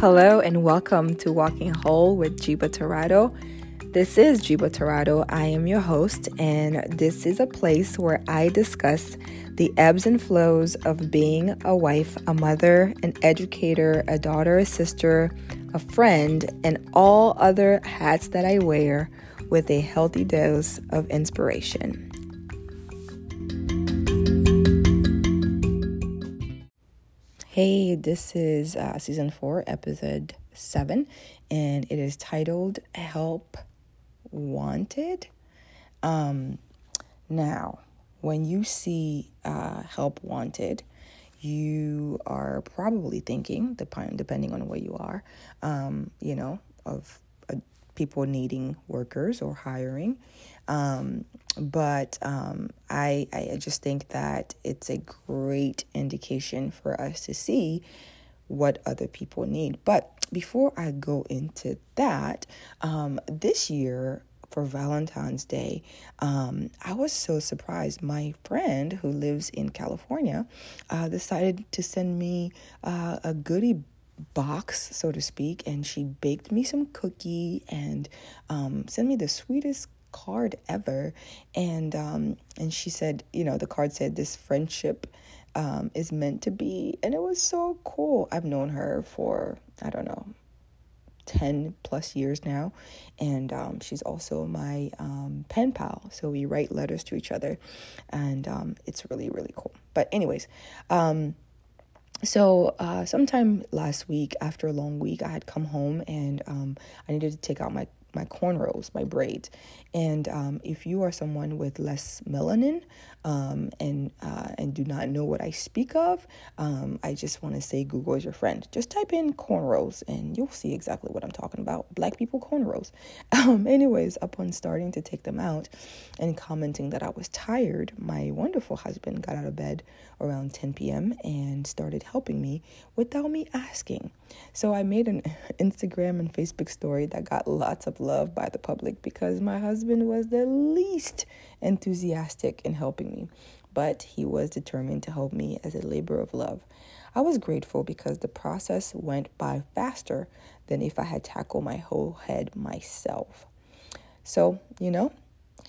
Hello and welcome to Walking Whole with Jiba Torado. This is Jiba Torado. I am your host, and this is a place where I discuss the ebbs and flows of being a wife, a mother, an educator, a daughter, a sister, a friend, and all other hats that I wear with a healthy dose of inspiration. Hey, this is uh, season four, episode seven, and it is titled Help Wanted. Um, now, when you see uh, Help Wanted, you are probably thinking, depending on where you are, um, you know, of people needing workers or hiring. Um, but um, I, I just think that it's a great indication for us to see what other people need. But before I go into that, um, this year for Valentine's Day, um, I was so surprised. My friend who lives in California uh, decided to send me uh, a goodie box, so to speak, and she baked me some cookie and um, sent me the sweetest card ever. And um and she said you know the card said this friendship um is meant to be. And it was so cool. I've known her for i don't know 10 plus years now. And um, she's also my um, pen pal. So we write letters to each other. And um, it's really really cool. But anyways um, so uh, sometime last week after a long week i had come home and um, i needed to take out my my cornrows, my braids. And um, if you are someone with less melanin um, and uh, and do not know what I speak of, um, I just want to say Google is your friend. Just type in cornrows and you'll see exactly what I'm talking about. Black people cornrows. Um, anyways, upon starting to take them out and commenting that I was tired, my wonderful husband got out of bed around 10 p.m. and started helping me without me asking. So I made an Instagram and Facebook story that got lots of love by the public because my husband was the least enthusiastic in helping me, but he was determined to help me as a labor of love. I was grateful because the process went by faster than if I had tackled my whole head myself. So, you know,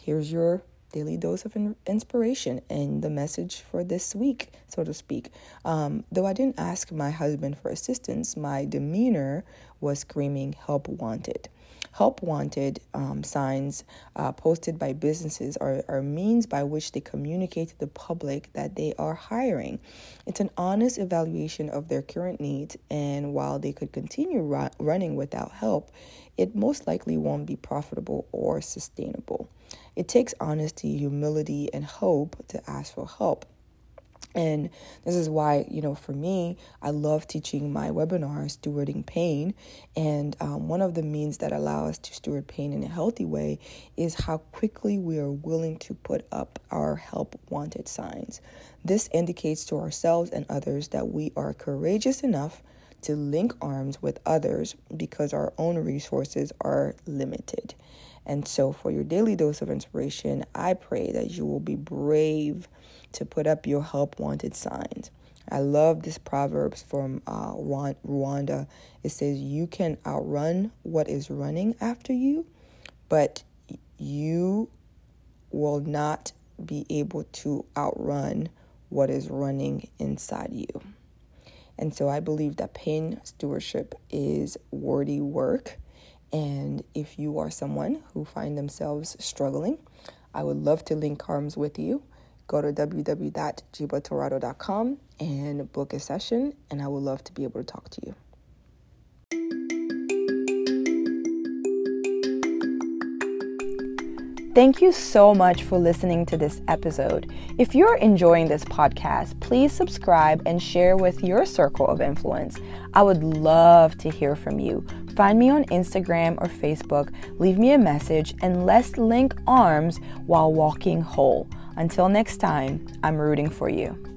here's your daily dose of inspiration and the message for this week, so to speak. Um, though I didn't ask my husband for assistance, my demeanor was screaming, Help wanted. Help wanted um, signs uh, posted by businesses are, are means by which they communicate to the public that they are hiring. It's an honest evaluation of their current needs, and while they could continue ru- running without help, it most likely won't be profitable or sustainable. It takes honesty, humility, and hope to ask for help. And this is why, you know, for me, I love teaching my webinar, Stewarding Pain. And um, one of the means that allow us to steward pain in a healthy way is how quickly we are willing to put up our help wanted signs. This indicates to ourselves and others that we are courageous enough to link arms with others because our own resources are limited. And so, for your daily dose of inspiration, I pray that you will be brave to put up your help wanted signs. I love this Proverbs from uh, Rwanda. It says, You can outrun what is running after you, but you will not be able to outrun what is running inside you. And so I believe that pain stewardship is worthy work. And if you are someone who find themselves struggling, I would love to link arms with you. Go to www.jibatorado.com and book a session, and I would love to be able to talk to you. Thank you so much for listening to this episode. If you're enjoying this podcast, please subscribe and share with your circle of influence. I would love to hear from you. Find me on Instagram or Facebook, leave me a message, and let's link arms while walking whole. Until next time, I'm rooting for you.